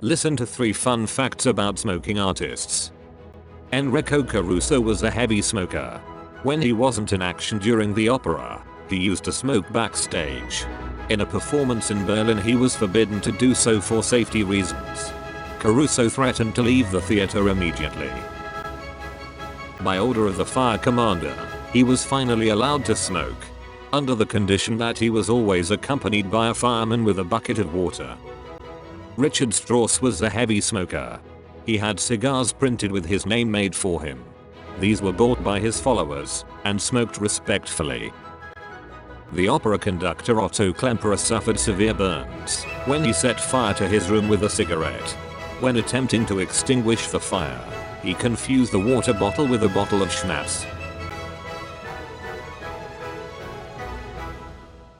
Listen to 3 fun facts about smoking artists. Enrico Caruso was a heavy smoker. When he wasn't in action during the opera, he used to smoke backstage. In a performance in Berlin he was forbidden to do so for safety reasons. Caruso threatened to leave the theater immediately. By order of the fire commander, he was finally allowed to smoke. Under the condition that he was always accompanied by a fireman with a bucket of water. Richard Strauss was a heavy smoker. He had cigars printed with his name made for him. These were bought by his followers and smoked respectfully. The opera conductor Otto Klemperer suffered severe burns when he set fire to his room with a cigarette. When attempting to extinguish the fire, he confused the water bottle with a bottle of schnapps